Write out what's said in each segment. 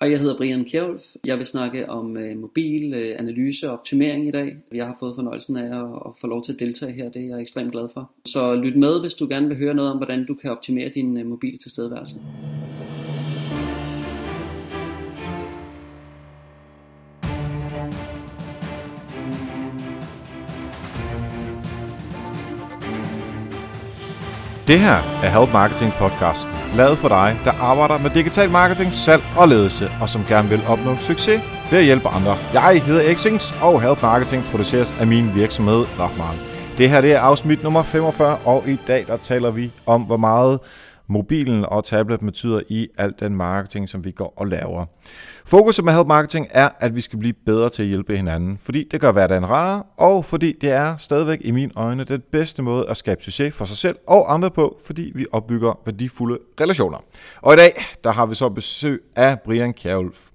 Hej, jeg hedder Brian Kjærulf. Jeg vil snakke om øh, mobil øh, analyse og optimering i dag. Jeg har fået fornøjelsen af at, at få lov til at deltage her. Det er jeg ekstremt glad for. Så lyt med, hvis du gerne vil høre noget om, hvordan du kan optimere din øh, mobile tilstedeværelse. Det her er Help Marketing podcasten, lavet for dig, der arbejder med digital marketing, salg og ledelse, og som gerne vil opnå succes ved at hjælpe andre. Jeg hedder Xings, og Help Marketing produceres af min virksomhed Lochmark. Det her det er afsnit nummer 45, og i dag der taler vi om, hvor meget mobilen og tablet betyder i al den marketing, som vi går og laver. Fokuset med Help Marketing er, at vi skal blive bedre til at hjælpe hinanden, fordi det gør hverdagen rarere, og fordi det er stadigvæk i mine øjne den bedste måde at skabe succes for sig selv og andre på, fordi vi opbygger værdifulde relationer. Og i dag, der har vi så besøg af Brian Kjærulf.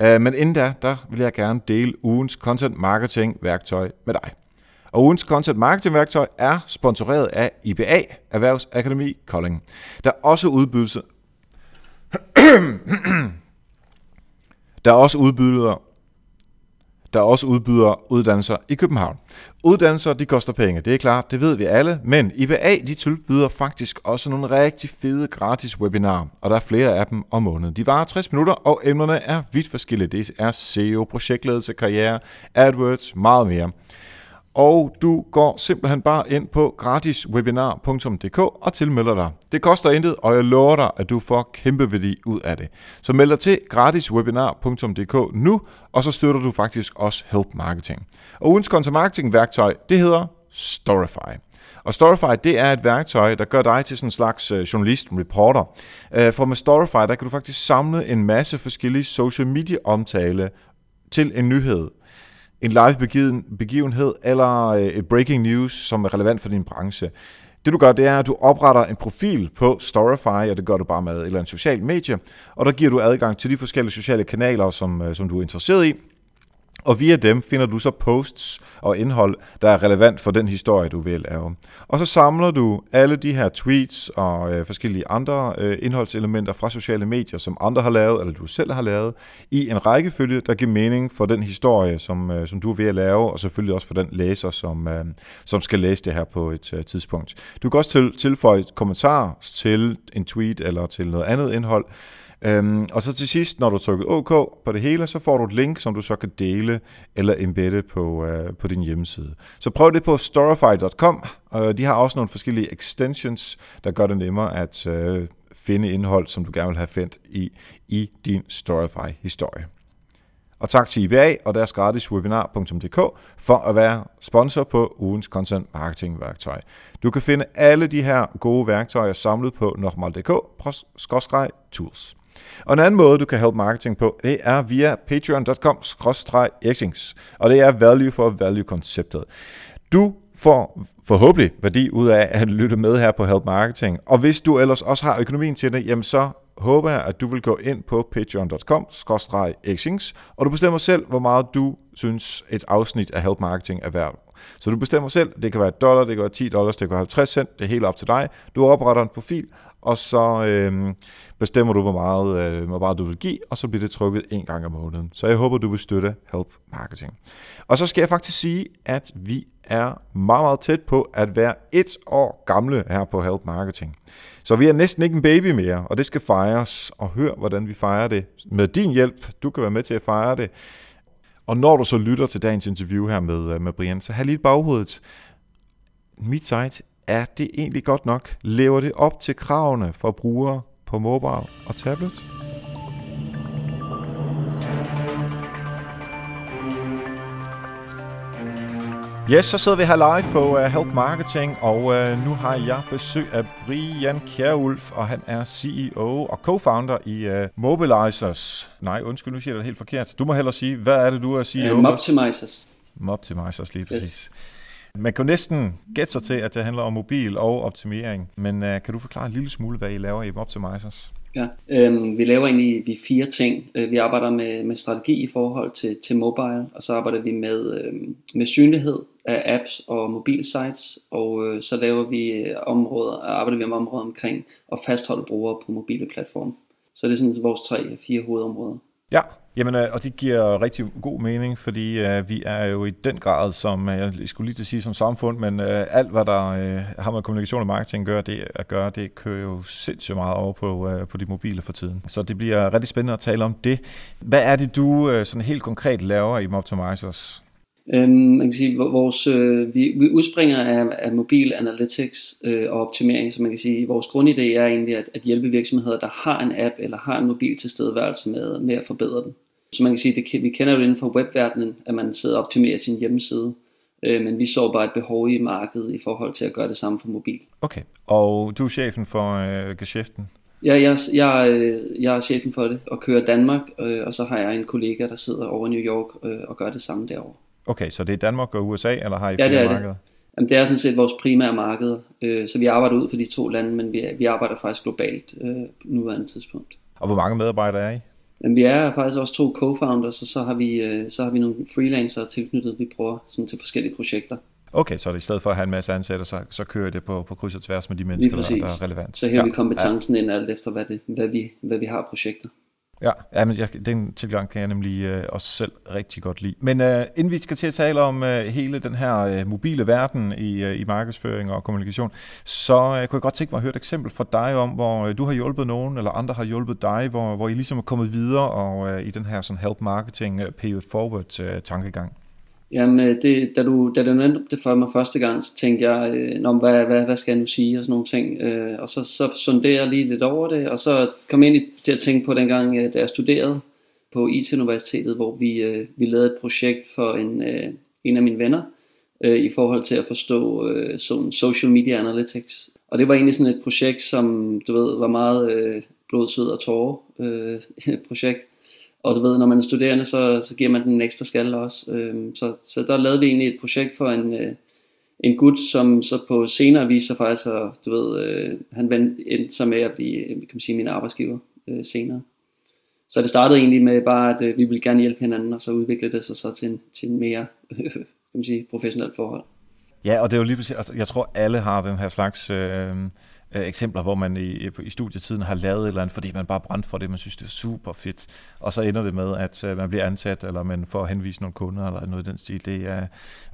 Øh, men inden da, der vil jeg gerne dele ugens content marketing værktøj med dig. Og ugens content marketing værktøj er sponsoreret af IBA, Erhvervsakademi Kolding. Der er også udbydelse... der er også udbyder der også udbyder uddannelser i København. Uddannelser, de koster penge, det er klart, det ved vi alle, men IBA, de tilbyder faktisk også nogle rigtig fede gratis webinarer, og der er flere af dem om måneden. De varer 60 minutter, og emnerne er vidt forskellige. Det er SEO, projektledelse, karriere, AdWords, meget mere og du går simpelthen bare ind på gratiswebinar.dk og tilmelder dig. Det koster intet, og jeg lover dig, at du får kæmpe værdi ud af det. Så meld dig til gratiswebinar.dk nu, og så støtter du faktisk også Help Marketing. Og ugens content marketing værktøj, det hedder Storify. Og Storify, det er et værktøj, der gør dig til sådan en slags øh, journalist, reporter. Øh, for med Storify, der kan du faktisk samle en masse forskellige social media omtale til en nyhed en live begivenhed eller øh, et breaking news, som er relevant for din branche. Det du gør, det er, at du opretter en profil på Storify, og det gør du bare med et eller andet socialt medie, og der giver du adgang til de forskellige sociale kanaler, som, øh, som du er interesseret i, og via dem finder du så posts og indhold, der er relevant for den historie, du vil lave. Og så samler du alle de her tweets og øh, forskellige andre øh, indholdselementer fra sociale medier, som andre har lavet, eller du selv har lavet, i en rækkefølge, der giver mening for den historie, som, øh, som du er ved at lave, og selvfølgelig også for den læser, som, øh, som skal læse det her på et øh, tidspunkt. Du kan også til, tilføje kommentarer til en tweet eller til noget andet indhold, Øhm, og så til sidst, når du trykker OK på det hele, så får du et link, som du så kan dele eller embedde på, øh, på din hjemmeside. Så prøv det på storify.com. Øh, de har også nogle forskellige extensions, der gør det nemmere at øh, finde indhold, som du gerne vil have fundet i, i din Storify-historie. Og tak til IBA og deres gratis webinar.dk for at være sponsor på ugens content marketing værktøj. Du kan finde alle de her gode værktøjer samlet på normal.dk-tools. Og en anden måde, du kan help marketing på, det er via patreon.com exings og det er value for value-konceptet. Du får forhåbentlig værdi ud af at lytte med her på Help Marketing. Og hvis du ellers også har økonomien til det, jamen så håber jeg, at du vil gå ind på patreon.com exings og du bestemmer selv, hvor meget du synes et afsnit af Help Marketing er værd. Så du bestemmer selv, det kan være et dollar, det kan være 10 dollars, det kan være 50 cent, det er helt op til dig. Du opretter en profil, og så øh, bestemmer du, hvor meget, øh, hvor meget du vil give, og så bliver det trykket en gang om måneden. Så jeg håber, du vil støtte Help Marketing. Og så skal jeg faktisk sige, at vi er meget, meget tæt på at være et år gamle her på Help Marketing. Så vi er næsten ikke en baby mere, og det skal fejres. Og hør, hvordan vi fejrer det med din hjælp. Du kan være med til at fejre det. Og når du så lytter til dagens interview her med, øh, med Brian, så have lige baghovedet. Mit site, er det egentlig godt nok? Lever det op til kravene for brugere på mobile og tablet? Yes, så sidder vi her live på uh, Help Marketing, og uh, nu har jeg besøg af Brian Kjærulf, og han er CEO og co-founder i uh, Mobilizers. Nej, undskyld, nu siger jeg det helt forkert. Du må hellere sige, hvad er det, du er CEO? Uh, Moptimizers. Moptimizers, lige præcis. Yes. Man kan næsten gætte sig til, at det handler om mobil og optimering, men uh, kan du forklare en lille smule, hvad I laver i Optimizers? Ja, øhm, vi laver egentlig vi fire ting. Øh, vi arbejder med, med strategi i forhold til, til mobile, og så arbejder vi med, øhm, med synlighed af apps og mobilsites, og øh, så laver vi øh, områder, arbejder vi med områder omkring at fastholde brugere på mobile platforme. Så det er sådan vores tre, fire hovedområder. Ja, Jamen, øh, og det giver rigtig god mening, fordi øh, vi er jo i den grad, som øh, jeg skulle lige til at sige som samfund, men øh, alt, hvad der øh, har med kommunikation og marketing gør, det, at gøre, det kører jo sindssygt meget over på, øh, på de mobile for tiden. Så det bliver rigtig spændende at tale om det. Hvad er det, du øh, sådan helt konkret laver i Moptimizers? Øhm, man kan sige, vores, øh, vi, vi udspringer af, af mobil analytics øh, og optimering, så man kan sige, vores grundidé er egentlig at, at hjælpe virksomheder, der har en app eller har en mobil tilstedeværelse med, med at forbedre den. Så man kan sige, det, vi kender jo inden for webverdenen, at man sidder og optimerer sin hjemmeside, øh, men vi så bare et behov i markedet i forhold til at gøre det samme for mobil. Okay, og du er chefen for øh, geschæften? Ja, jeg, jeg, øh, jeg er chefen for det og kører Danmark, øh, og så har jeg en kollega, der sidder over i New York øh, og gør det samme derovre. Okay, så det er Danmark og USA, eller har I ja, flere det er markeder? Det. Jamen, det er sådan set vores primære marked, øh, så vi arbejder ud for de to lande, men vi, vi arbejder faktisk globalt øh, på nuværende tidspunkt. Og hvor mange medarbejdere er I? Jamen, vi er faktisk også to co-founders, og så har vi, øh, så har vi nogle freelancere tilknyttet, vi bruger sådan til forskellige projekter. Okay, så i stedet for at have en masse ansatte, så, så kører det på, på kryds og tværs med de mennesker, der, der er relevant. Så her ja, vi kompetencen ja. ind alt efter, hvad, det, hvad, vi, hvad vi har projekter. Ja, ja men jeg, den tilgang kan jeg nemlig øh, også selv rigtig godt lide. Men øh, inden vi skal til at tale om øh, hele den her øh, mobile verden i, øh, i markedsføring og kommunikation, så øh, kunne jeg godt tænke mig at høre et eksempel fra dig om, hvor øh, du har hjulpet nogen, eller andre har hjulpet dig, hvor, hvor I ligesom er kommet videre og øh, i den her sådan help marketing, øh, pay it forward øh, tankegang. Jamen, øh, det, da, du, da du nævnte det for mig første gang, så tænkte jeg, øh, hvad, hvad, hvad skal jeg nu sige, og sådan nogle ting. Øh, og så, så sonderede jeg lige lidt over det, og så kom jeg ind til at tænke på dengang, øh, da jeg studerede på IT-universitetet, hvor vi, øh, vi lavede et projekt for en, øh, en af mine venner, øh, i forhold til at forstå øh, sådan social media analytics. Og det var egentlig sådan et projekt, som du ved, var meget øh, blod, sved og tårer øh, projekt. Og du ved, når man er studerende, så, så giver man den en ekstra skal også. Øhm, så, så der lavede vi egentlig et projekt for en, øh, en gut, som så på senere viste sig faktisk, at, du ved, øh, han endte så med at blive øh, kan man sige, min arbejdsgiver øh, senere. Så det startede egentlig med bare, at øh, vi ville gerne hjælpe hinanden, og så udviklede det sig så til en, til en mere øh, kan man sige, professionelt forhold. Ja, og det er jo lige præcis, jeg tror alle har den her slags øh, øh, eksempler, hvor man i, øh, i studietiden har lavet et eller andet, fordi man bare brændte for det, man synes, det er super fedt. Og så ender det med, at øh, man bliver ansat, eller man får henvist nogle kunder, eller noget i den stil. Det er,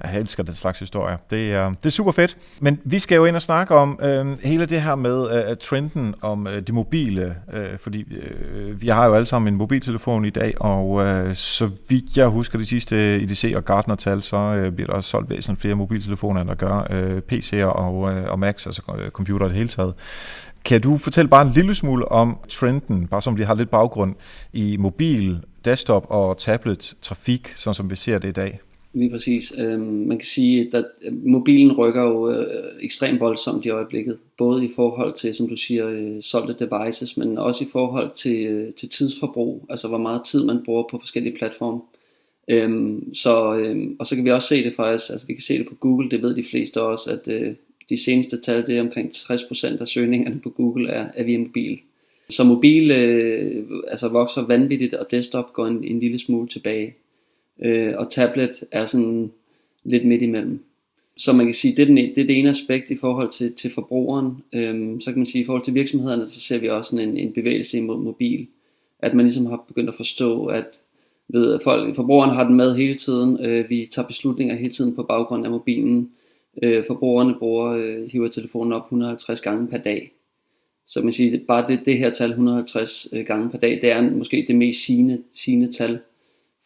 jeg elsker den slags historier. Det er, det er super fedt. Men vi skal jo ind og snakke om øh, hele det her med øh, trenden om øh, det mobile, øh, fordi øh, vi har jo alle sammen en mobiltelefon i dag, og øh, så vidt jeg husker de sidste IDC og Gartner-tal, så øh, bliver der også solgt væsentligt flere mobiltelefoner, end der gør øh, PC'er og, øh, og Macs, altså øh, computer i det hele taget. Kan du fortælle bare en lille smule om trenden, bare som vi har lidt baggrund, i mobil, desktop og tablet trafik, sådan som vi ser det i dag? Lige præcis. Øhm, man kan sige, at mobilen rykker jo øh, ekstremt voldsomt i øjeblikket. Både i forhold til, som du siger, øh, solgte devices, men også i forhold til, øh, til tidsforbrug. Altså hvor meget tid man bruger på forskellige platforme. Øhm, så, øhm, og så kan vi også se det faktisk, altså vi kan se det på Google, det ved de fleste også, at øh, de seneste tal, det er omkring 60% af søgningerne på Google er, er via mobil. Så mobil øh, altså vokser vanvittigt, og desktop går en, en lille smule tilbage. Øh, og tablet er sådan lidt midt imellem. Så man kan sige, det er, den, e, det er det ene aspekt i forhold til, til forbrugeren. Øhm, så kan man sige, i forhold til virksomhederne, så ser vi også en, en bevægelse imod mobil. At man ligesom har begyndt at forstå, at ved, folk, forbrugeren har den med hele tiden. Øh, vi tager beslutninger hele tiden på baggrund af mobilen. Øh, forbrugerne bruger, øh, hiver telefonen op 150 gange per dag. Så man siger, bare det, det her tal 150 øh, gange per dag, det er måske det mest sigende, sigende tal,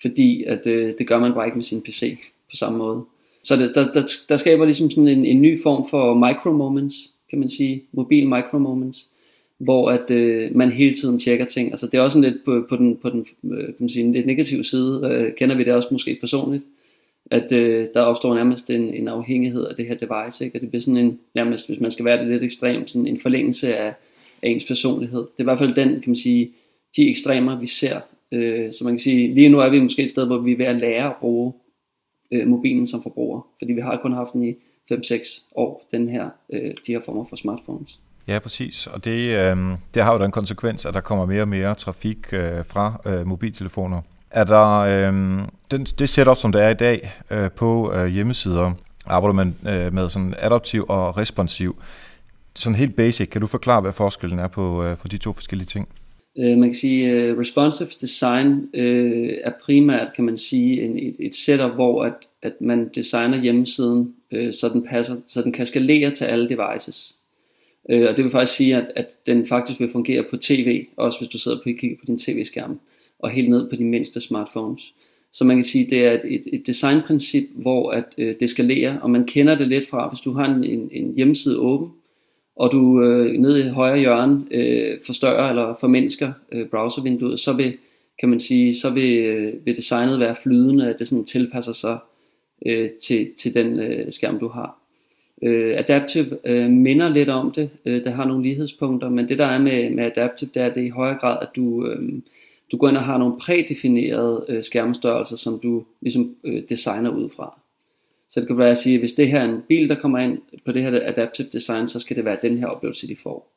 fordi at, øh, det gør man bare ikke med sin PC på samme måde. Så det, der, der, der skaber ligesom sådan en, en ny form for micro moments, kan man sige, mobil micro moments, hvor at øh, man hele tiden tjekker ting. Altså det er også lidt på, på den, på den øh, kan man sige, lidt negative side, øh, kender vi det også måske personligt, at øh, der opstår nærmest en, en afhængighed af det her device, ikke? og det bliver sådan en, nærmest, hvis man skal være det lidt ekstremt, sådan en forlængelse af, af ens personlighed. Det er i hvert fald den, kan man sige, de ekstremer, vi ser. Øh, så man kan sige, lige nu er vi måske et sted, hvor vi er ved at lære at bruge øh, mobilen som forbruger, fordi vi har kun haft den i 5-6 år, den her, øh, de her former for smartphones. Ja, præcis. Og det, øh, det har jo den konsekvens, at der kommer mere og mere trafik øh, fra øh, mobiltelefoner er der øh, den, det setup, som der er i dag øh, på øh, hjemmesider, arbejder man øh, med sådan adaptiv og responsiv. Sådan helt basic, kan du forklare, hvad forskellen er på, øh, på de to forskellige ting? Øh, man kan sige, uh, responsive design øh, er primært, kan man sige, en, et, et setup, hvor at, at man designer hjemmesiden, øh, så den passer, så den kan skalere til alle devices. Øh, og det vil faktisk sige, at, at den faktisk vil fungere på tv, også hvis du sidder og kigger på din tv-skærm, og helt ned på de mindste smartphones. Så man kan sige, det er et, et, et designprincip, hvor at, øh, det skalerer, og man kender det lidt fra, hvis du har en, en, en hjemmeside åben, og du øh, nede i højre hjørne øh, forstørrer eller formindsker øh, browservinduet, så vil, kan man sige, så vil, øh, vil designet være flydende, at det sådan tilpasser sig øh, til, til den øh, skærm, du har. Øh, Adaptive øh, minder lidt om det, øh, det har nogle lighedspunkter, men det der er med, med Adaptive, det er det i højere grad, at du, øh, du går ind og har nogle prædefinerede øh, skærmstørrelser, som du ligesom øh, designer ud fra. Så det kan være at sige, at hvis det her er en bil, der kommer ind på det her adaptive design, så skal det være den her oplevelse, de får.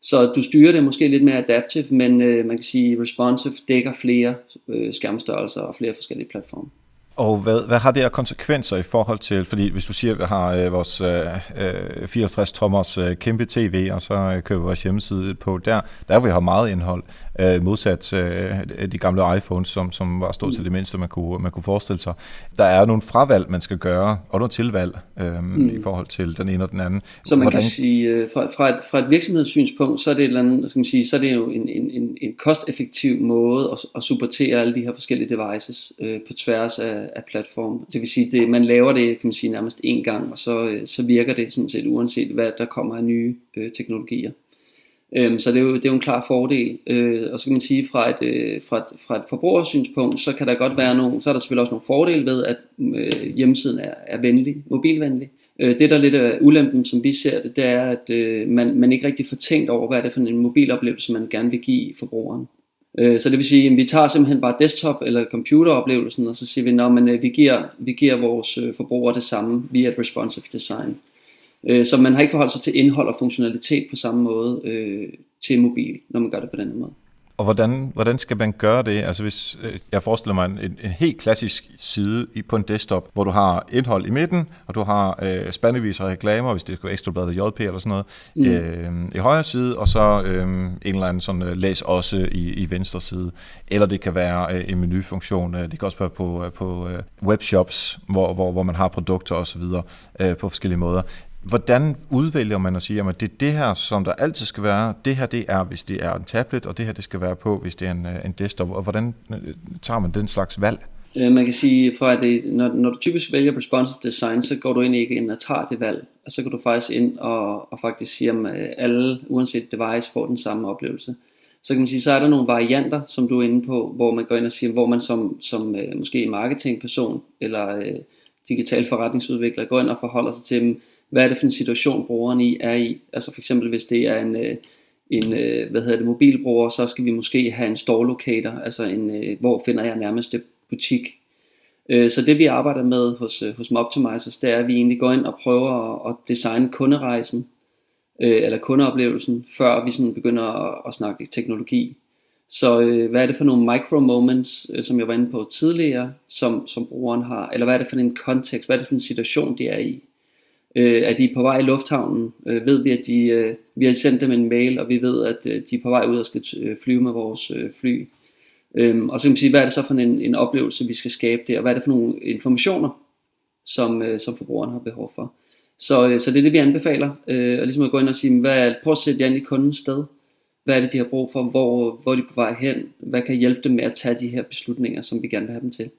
Så du styrer det måske lidt mere adaptive, men øh, man kan sige, responsive dækker flere øh, skærmstørrelser og flere forskellige platforme. Og hvad, hvad har det af konsekvenser i forhold til, fordi hvis du siger, at vi har øh, vores øh, 54 tommers øh, kæmpe tv, og så øh, kører vi vores hjemmeside på der, der vil vi have meget indhold, øh, modsat øh, de gamle iPhones, som, som var stort til det mindste, man kunne, man kunne forestille sig. Der er nogle fravalg, man skal gøre, og nogle tilvalg øh, mm. i forhold til den ene og den anden. Så man Hvordan... kan sige, øh, fra, fra, et, fra et virksomhedssynspunkt, så er det, et eller andet, skal man sige, så er det jo en, en, en, en kosteffektiv måde at, at supportere alle de her forskellige devices øh, på tværs af, af platform. Det vil sige, det, man laver det kan man sige, nærmest én gang, og så, øh, så virker det sådan set uanset hvad der kommer af nye øh, teknologier. Øhm, så det er, jo, det er jo en klar fordel. Øh, og så kan man sige, fra et, øh, fra, et, fra et forbrugersynspunkt, så kan der godt være nogle, så er der selvfølgelig også nogle fordele ved, at øh, hjemmesiden er, er venlig, mobilvenlig. Øh, det der er lidt af ulempen, som vi ser det, det er, at øh, man, man ikke rigtig får tænkt over, hvad er det for en mobiloplevelse, man gerne vil give forbrugeren. Øh, så det vil sige, at vi tager simpelthen bare desktop- eller computeroplevelsen, og så siger vi, at øh, vi, giver, vi giver vores øh, forbrugere det samme via et responsive design. Øh, så man har ikke forholdt sig til indhold og funktionalitet på samme måde til mobil, når man gør det på den måde. Og hvordan, hvordan skal man gøre det? Altså hvis øh, jeg forestiller mig en, en, helt klassisk side i, på en desktop, hvor du har indhold i midten, og du har øh, spandevis af reklamer, hvis det skal ekstrabladet JP eller sådan noget, mm. øh, i højre side, og så øh, en eller anden sådan øh, læs også i, i venstre side. Eller det kan være øh, en menufunktion. Øh, det kan også være på, øh, på øh, webshops, hvor, hvor, hvor man har produkter osv. Øh, på forskellige måder. Hvordan udvælger man at sige, at det er det her, som der altid skal være, det her det er, hvis det er en tablet, og det her det skal være på, hvis det er en, øh, en desktop, og hvordan øh, tager man den slags valg? Øh, man kan sige, for at det, når, når du typisk vælger responsive design, så går du ind ikke ind og tager det valg, og så kan du faktisk ind og, og faktisk siger, at alle, uanset device, får den samme oplevelse. Så kan man sige, så er der nogle varianter, som du er inde på, hvor man går ind og siger, hvor man som, som måske marketingperson eller øh, digital forretningsudvikler går ind og forholder sig til dem, hvad er det for en situation brugeren i er i. Altså for eksempel hvis det er en, øh, en øh, hvad hedder det, mobilbruger, så skal vi måske have en store locator, altså en, øh, hvor finder jeg nærmeste butik. Så det vi arbejder med hos, hos Moptimizers, det er, at vi egentlig går ind og prøver at, designe kunderejsen, eller kundeoplevelsen, før vi sådan begynder at, at snakke teknologi. Så hvad er det for nogle micro moments, som jeg var inde på tidligere, som, som brugeren har, eller hvad er det for en kontekst, hvad er det for en situation, de er i øh, er de på vej i lufthavnen, øh, ved vi, at de, øh, vi har sendt dem en mail, og vi ved, at øh, de er på vej ud og skal øh, flyve med vores øh, fly. Øhm, og så kan man sige, hvad er det så for en, en oplevelse, vi skal skabe der, og hvad er det for nogle informationer, som, øh, som forbrugeren har behov for. Så, øh, så det er det, vi anbefaler, øh, og ligesom at gå ind og sige, hvad, prøv at sætte jer ind i kundens sted. Hvad er det, de har brug for? Hvor, hvor er de på vej hen? Hvad kan hjælpe dem med at tage de her beslutninger, som vi gerne vil have dem til?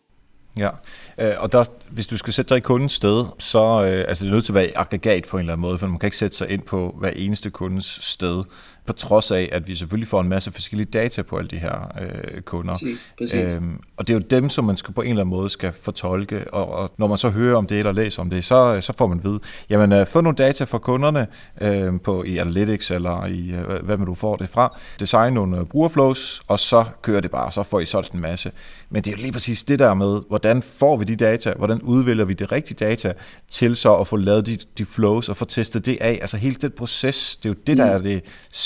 Ja, øh, og der, hvis du skal sætte dig i kundens sted, så øh, altså det er nødt til at være aggregat på en eller anden måde, for man kan ikke sætte sig ind på hver eneste kundens sted på trods af, at vi selvfølgelig får en masse forskellige data på alle de her øh, kunder. Præcis, præcis. Øhm, og det er jo dem, som man skal på en eller anden måde skal fortolke, og, og når man så hører om det eller læser om det, så, så får man ved, jamen øh, få nogle data fra kunderne øh, på i Analytics eller i, øh, hvad man du får det fra, design nogle øh, brugerflows, og så kører det bare, så får I solgt en masse. Men det er jo lige præcis det der med, hvordan får vi de data, hvordan udvælger vi det rigtige data til så at få lavet de, de flows og få testet det af. Altså hele den proces, det er jo det, der mm. er det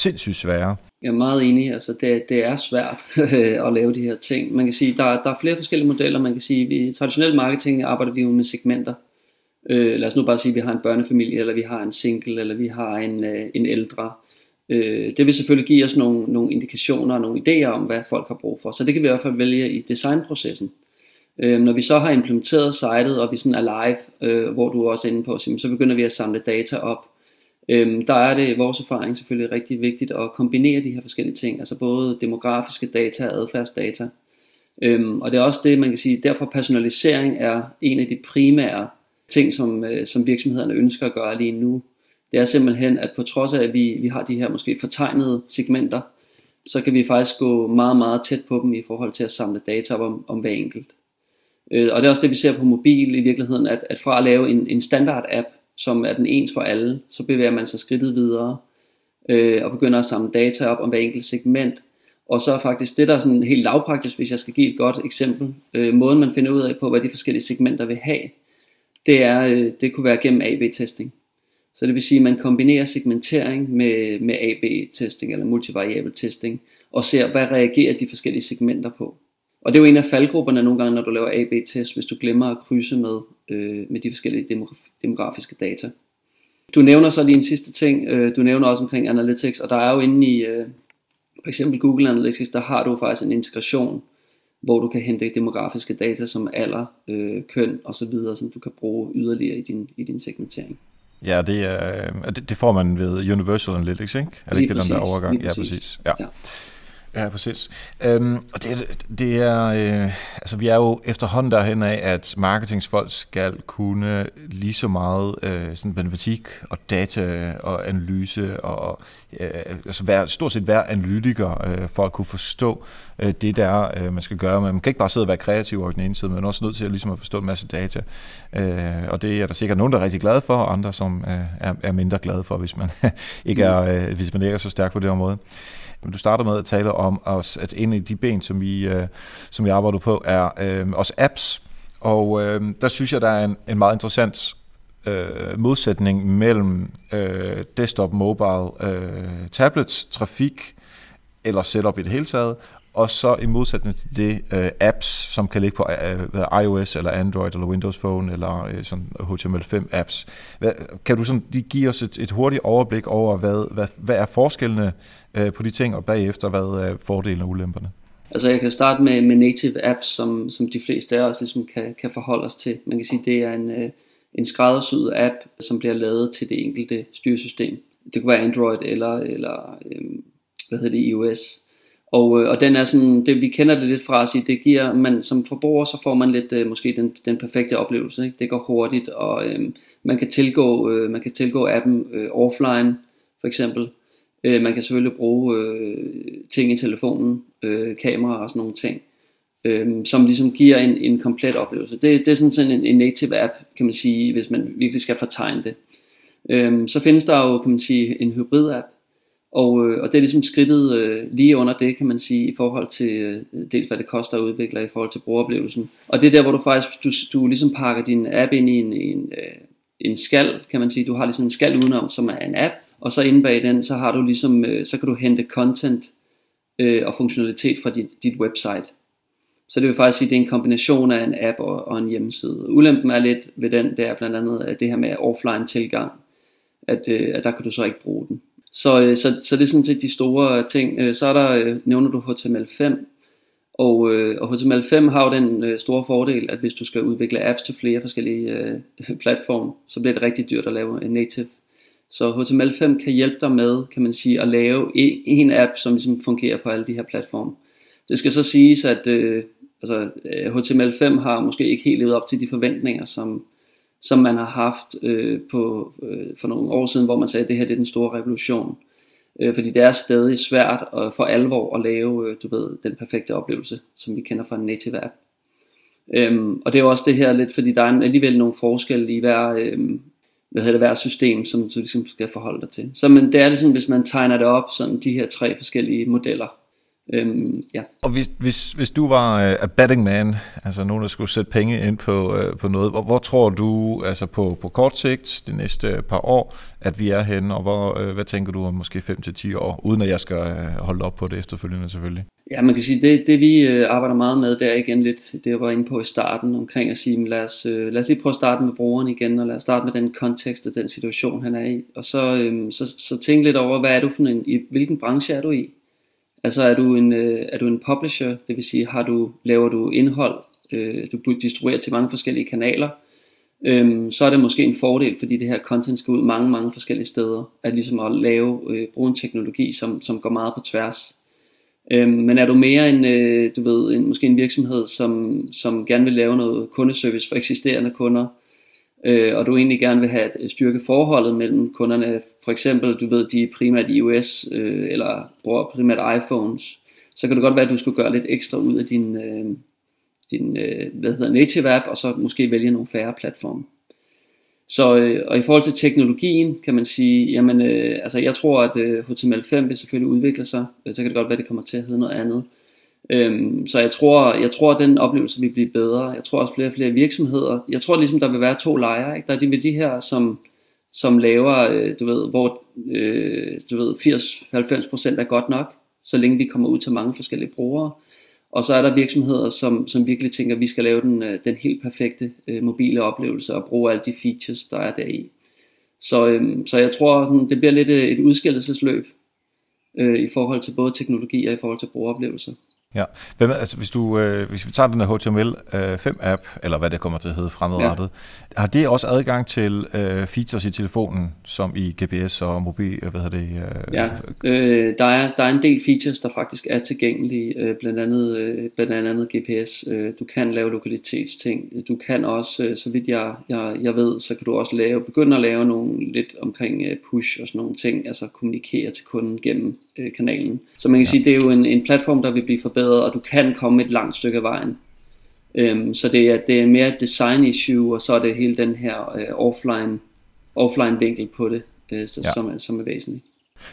sindssygt svære. Jeg er meget enig. Altså, det, det er svært at lave de her ting. Man kan sige, der, der er flere forskellige modeller. Man kan sige, vi, i traditionel marketing arbejder vi jo med segmenter. Øh, lad os nu bare sige, at vi har en børnefamilie, eller vi har en single, eller vi har en, øh, en ældre. Øh, det vil selvfølgelig give os nogle, nogle indikationer og nogle idéer om, hvad folk har brug for. Så det kan vi i hvert fald vælge i designprocessen. Øh, når vi så har implementeret sitet, og vi sådan er live, øh, hvor du er også inde på, så begynder vi at samle data op. Øhm, der er det vores erfaring selvfølgelig rigtig vigtigt at kombinere de her forskellige ting, altså både demografiske data og adfærdsdata. Øhm, og det er også det, man kan sige, derfor personalisering er en af de primære ting, som, øh, som virksomhederne ønsker at gøre lige nu. Det er simpelthen, at på trods af, at vi, vi har de her måske fortegnede segmenter, så kan vi faktisk gå meget, meget tæt på dem i forhold til at samle data op om, om hver enkelt. Øh, og det er også det, vi ser på mobil i virkeligheden, at, at fra at lave en, en standard app, som er den ens for alle, så bevæger man sig skridtet videre øh, og begynder at samle data op om hver enkelt segment. Og så er faktisk det, der er sådan helt lavpraktisk, hvis jeg skal give et godt eksempel, øh, måden man finder ud af på, hvad de forskellige segmenter vil have, det er, øh, det kunne være gennem AB-testing. Så det vil sige, at man kombinerer segmentering med, med AB-testing eller multivariabel testing, og ser, hvad reagerer de forskellige segmenter på. Og det er jo en af faldgrupperne nogle gange, når du laver AB-test, hvis du glemmer at krydse med, øh, med de forskellige demografiske data. Du nævner så lige en sidste ting, øh, du nævner også omkring Analytics, og der er jo inde i øh, for eksempel Google Analytics, der har du faktisk en integration, hvor du kan hente demografiske data som alder, øh, køn osv., som du kan bruge yderligere i din, i din segmentering. Ja, det, er, det, det får man ved Universal Analytics, ikke? Er det ikke det, den der overgang? Ja, præcis. Ja. Ja. Præcis. Øhm, og det, det er, øh, altså vi er jo efterhånden derhen af, at marketingsfolk skal kunne lige så meget øh, sådan matematik og data og analyse og øh, altså være, stort set være analytiker øh, for at kunne forstå øh, det der, øh, man skal gøre. Man kan ikke bare sidde og være kreativ over den ene side, men også nødt til at, ligesom at forstå en masse data. Øh, og det er der sikkert nogen, der er rigtig glade for, og andre, som øh, er, er mindre glade for, hvis man ikke er, øh, hvis man ikke er så stærk på det område. Du starter med at tale om, os, at en af de ben, som vi, øh, som vi arbejder på, er øh, også apps. Og øh, der synes jeg, der er en, en meget interessant øh, modsætning mellem øh, desktop, mobile, øh, tablets, trafik eller setup i det hele taget, og så i modsætning til det uh, apps, som kan ligge på uh, iOS eller Android eller Windows Phone eller uh, sådan HTML5 apps. Hvad, kan du sådan de give os et, et hurtigt overblik over, hvad, hvad, hvad er forskellene uh, på de ting, og bagefter hvad er fordelene og ulemperne? Altså jeg kan starte med, med native apps, som, som de fleste af os ligesom kan, kan forholde os til. Man kan sige, det er en, en skræddersyet app, som bliver lavet til det enkelte styresystem. Det kunne være Android eller, eller øhm, hvad hedder det, iOS. Og, øh, og den er sådan, det, vi kender det lidt fra at sige, det giver, man som forbruger, så får man lidt øh, måske den, den perfekte oplevelse. Ikke? Det går hurtigt, og øh, man, kan tilgå, øh, man kan tilgå appen øh, offline, for eksempel. Øh, man kan selvfølgelig bruge øh, ting i telefonen, øh, kamera og sådan nogle ting, øh, som ligesom giver en, en komplet oplevelse. Det, det er sådan, sådan en, en native app, kan man sige, hvis man virkelig skal fortegne det. Øh, så findes der jo, kan man sige, en hybrid app, og, øh, og det er ligesom skridtet øh, lige under det, kan man sige, i forhold til øh, dels hvad det koster at udvikle, i forhold til brugeroplevelsen. Og det er der, hvor du faktisk, du, du ligesom pakker din app ind i en, en, øh, en skal, kan man sige. Du har ligesom en skal udenom, som er en app, og så inde bag den, så har du ligesom, øh, så kan du hente content øh, og funktionalitet fra dit, dit website. Så det vil faktisk sige, at det er en kombination af en app og, og en hjemmeside. Ulempen er lidt ved den, der er blandt andet det her med offline tilgang, at, øh, at der kan du så ikke bruge den. Så, øh, så, så det er sådan set de store ting. Øh, så er der, øh, nævner du HTML5, og, og HTML5 har jo den store fordel, at hvis du skal udvikle apps til flere forskellige platforme, så bliver det rigtig dyrt at lave en native. Så HTML5 kan hjælpe dig med, kan man sige, at lave en app, som ligesom fungerer på alle de her platforme. Det skal så siges, at øh, altså, HTML5 har måske ikke helt levet op til de forventninger, som, som man har haft øh, på, øh, for nogle år siden, hvor man sagde, at det her det er den store revolution. Øh, fordi det er stadig svært at, for alvor at lave øh, du ved, den perfekte oplevelse, som vi kender fra en native app. Øhm, og det er jo også det her lidt, fordi der er alligevel nogle forskelle i hver, øhm, hvad hedder det, hver system, som du ligesom skal forholde dig til. Så men det er det sådan, hvis man tegner det op, sådan de her tre forskellige modeller, Øhm, ja. Og hvis, hvis, hvis du var uh, a betting man, altså nogen, der skulle sætte penge ind på, uh, på noget, hvor, hvor tror du, altså på, på kort sigt, de næste par år, at vi er henne, og hvor, uh, hvad tænker du om måske 5-10 år, uden at jeg skal uh, holde op på det efterfølgende selvfølgelig? Ja, man kan sige, det, det vi uh, arbejder meget med, det er igen lidt det, jeg var inde på i starten, omkring at sige, lad os, uh, lad os lige prøve at starte med brugeren igen, og lad os starte med den kontekst og den situation, han er i, og så, uh, så, så tænk lidt over, hvad er du for en, i hvilken branche er du i? Altså er du en, øh, er du en publisher, det vil sige, har du, laver du indhold, øh, du distribuerer til mange forskellige kanaler, øh, så er det måske en fordel, fordi det her content skal ud mange, mange forskellige steder, at ligesom at lave, øh, bruge en teknologi, som, som går meget på tværs. Øh, men er du mere en, øh, du ved, en, måske en virksomhed, som, som gerne vil lave noget kundeservice for eksisterende kunder, øh, og du egentlig gerne vil have et øh, styrke forholdet mellem kunderne, for eksempel, du ved, de er primært iOS, øh, eller bruger primært iPhones, så kan det godt være, at du skulle gøre lidt ekstra ud af din, øh, din øh, hvad hedder, native app, og så måske vælge nogle færre platforme. Så, øh, og i forhold til teknologien, kan man sige, jamen, øh, altså jeg tror, at øh, HTML5 vil selvfølgelig udvikle sig, øh, så kan det godt være, at det kommer til at hedde noget andet. Øhm, så jeg tror, jeg tror, at den oplevelse vil blive bedre. Jeg tror også flere og flere virksomheder. Jeg tror ligesom, der vil være to lejre. Ikke? Der er de ved de her, som, som laver, øh, du ved, hvor øh, du ved, 80-90% er godt nok, så længe vi kommer ud til mange forskellige brugere. Og så er der virksomheder, som, som virkelig tænker, at vi skal lave den, øh, den helt perfekte øh, mobile oplevelse og bruge alle de features, der er deri. Så, øhm, så jeg tror, sådan, det bliver lidt øh, et udskillelsesløb øh, i forhold til både teknologi og i forhold til brugeroplevelser. Ja, Hvem, altså, hvis, du, øh, hvis vi tager den her HTML5-app, øh, eller hvad det kommer til at hedde fremadrettet, ja. har det også adgang til øh, features i telefonen, som i GPS og mobil, hvad hedder det? Øh, ja, øh, der, er, der er en del features, der faktisk er tilgængelige, øh, blandt, andet, øh, blandt andet GPS. Øh, du kan lave lokalitetsting, du kan også, øh, så vidt jeg, jeg, jeg ved, så kan du også lave, begynde at lave nogle lidt omkring øh, push og sådan nogle ting, altså kommunikere til kunden gennem øh, kanalen. Så man kan ja. sige, det er jo en, en platform, der vil blive forbedret, og du kan komme et langt stykke af vejen. Øhm, så det er, det er mere et design issue, og så er det hele den her øh, offline, offline vinkel på det, øh, så, ja. som, er, som er væsentlig.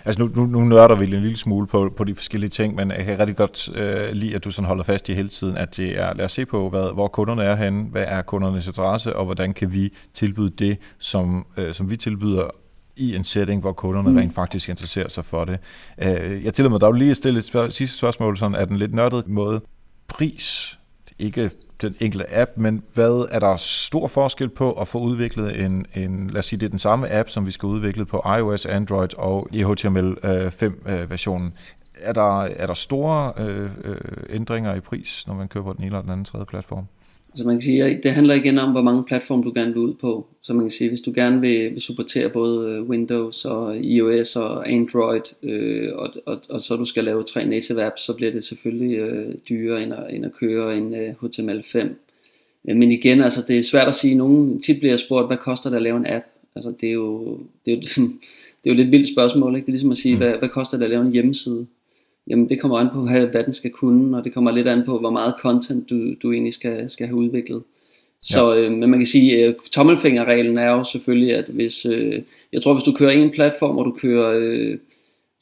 Altså nu, nu, nu nørder vi en lille smule på, på de forskellige ting, men jeg kan rigtig godt øh, lide, at du sådan holder fast i hele tiden, at det er, lad os se på, hvad, hvor kunderne er henne, hvad er kundernes interesse, og hvordan kan vi tilbyde det, som, øh, som vi tilbyder i en setting, hvor kunderne mm. rent faktisk interesserer sig for det. Øh, jeg tillader mig dog lige at stille et spørg- sidste spørgsmål, sådan er den lidt nørdet måde. Pris, ikke den enkelte app, men hvad er der stor forskel på at få udviklet en, en lad os sige, det er den samme app, som vi skal udvikle på iOS, Android og i HTML5-versionen. Er der, er der store øh, øh, ændringer i pris, når man køber den ene eller den anden tredje platform? Så man kan sige, det handler igen om, hvor mange platforme du gerne vil ud på. Så man kan sige, hvis du gerne vil, vil supportere både øh, Windows og iOS og Android, øh, og, og, og så du skal lave tre native apps, så bliver det selvfølgelig øh, dyrere end at, end at køre en øh, HTML5. Øh, men igen, altså det er svært at sige. Nogen tit bliver spurgt, hvad koster det at lave en app? Altså det er jo, det er jo, det er jo et lidt vildt spørgsmål. Ikke? Det er ligesom at sige, mm. hvad, hvad koster det at lave en hjemmeside? Jamen det kommer an på, hvad, den skal kunne, og det kommer lidt an på, hvor meget content du, du egentlig skal, skal have udviklet. Så, ja. øh, men man kan sige, at øh, tommelfingerreglen er jo selvfølgelig, at hvis, øh, jeg tror, hvis du kører en platform, og du kører, øh,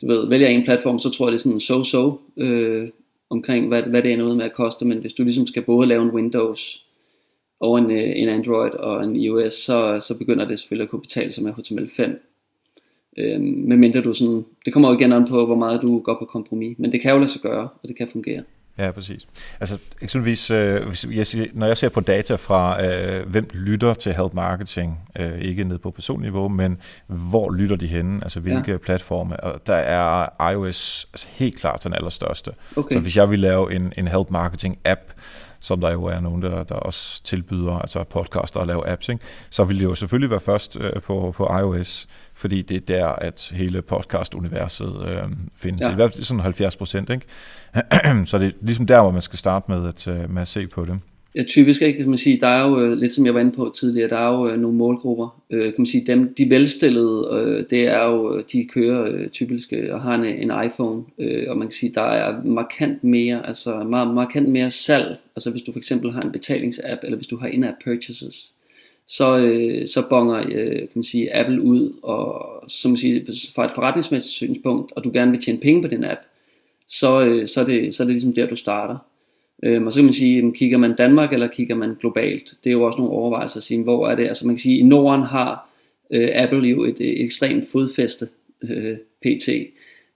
du ved, vælger en platform, så tror jeg, det er sådan so-so øh, omkring, hvad, hvad det er noget med at koste, men hvis du ligesom skal både lave en Windows og en, øh, en Android og en iOS, så, så begynder det selvfølgelig at kunne betale sig med HTML5. Øh, medmindre du sådan, det kommer jo igen an på, hvor meget du går på kompromis, men det kan jo lade sig gøre, og det kan fungere. Ja, præcis. Altså eksempelvis, øh, hvis jeg, når jeg ser på data fra, øh, hvem lytter til Help Marketing, øh, ikke ned på personniveau, men hvor lytter de henne, altså hvilke ja. platforme, og der er iOS altså, helt klart den allerstørste. Okay. Så hvis jeg vil lave en, en Help Marketing app, som der jo er nogen, der, der også tilbyder, altså podcaster og lave apps, ikke? så vil det jo selvfølgelig være først øh, på, på iOS, fordi det er der, at hele podcast-universet øh, findes. Ja. I hvert fald sådan 70 procent, ikke? så det er ligesom der, hvor man skal starte med at, øh, med at se på det. Ja, typisk ikke, kan man sige, der er jo, øh, lidt som jeg var inde på tidligere, der er jo øh, nogle målgrupper, øh, kan man sige, dem, de velstillede, øh, det er jo, øh, de kører øh, typisk og har en, en iPhone, øh, og man kan sige, der er markant mere, altså meget, markant mere salg, altså hvis du for eksempel har en betalingsapp, eller hvis du har in-app purchases, så, øh, så bonger øh, kan man sige, Apple ud, og som man siger, fra et forretningsmæssigt synspunkt, og du gerne vil tjene penge på den app, så, øh, så, er det, så er det ligesom der, du starter. Øhm, og så kan man sige, kigger man Danmark, eller kigger man globalt? Det er jo også nogle overvejelser at sige, hvor er det? Altså man kan sige, i Norden har øh, Apple jo et, et ekstremt fodfæste øh, pt.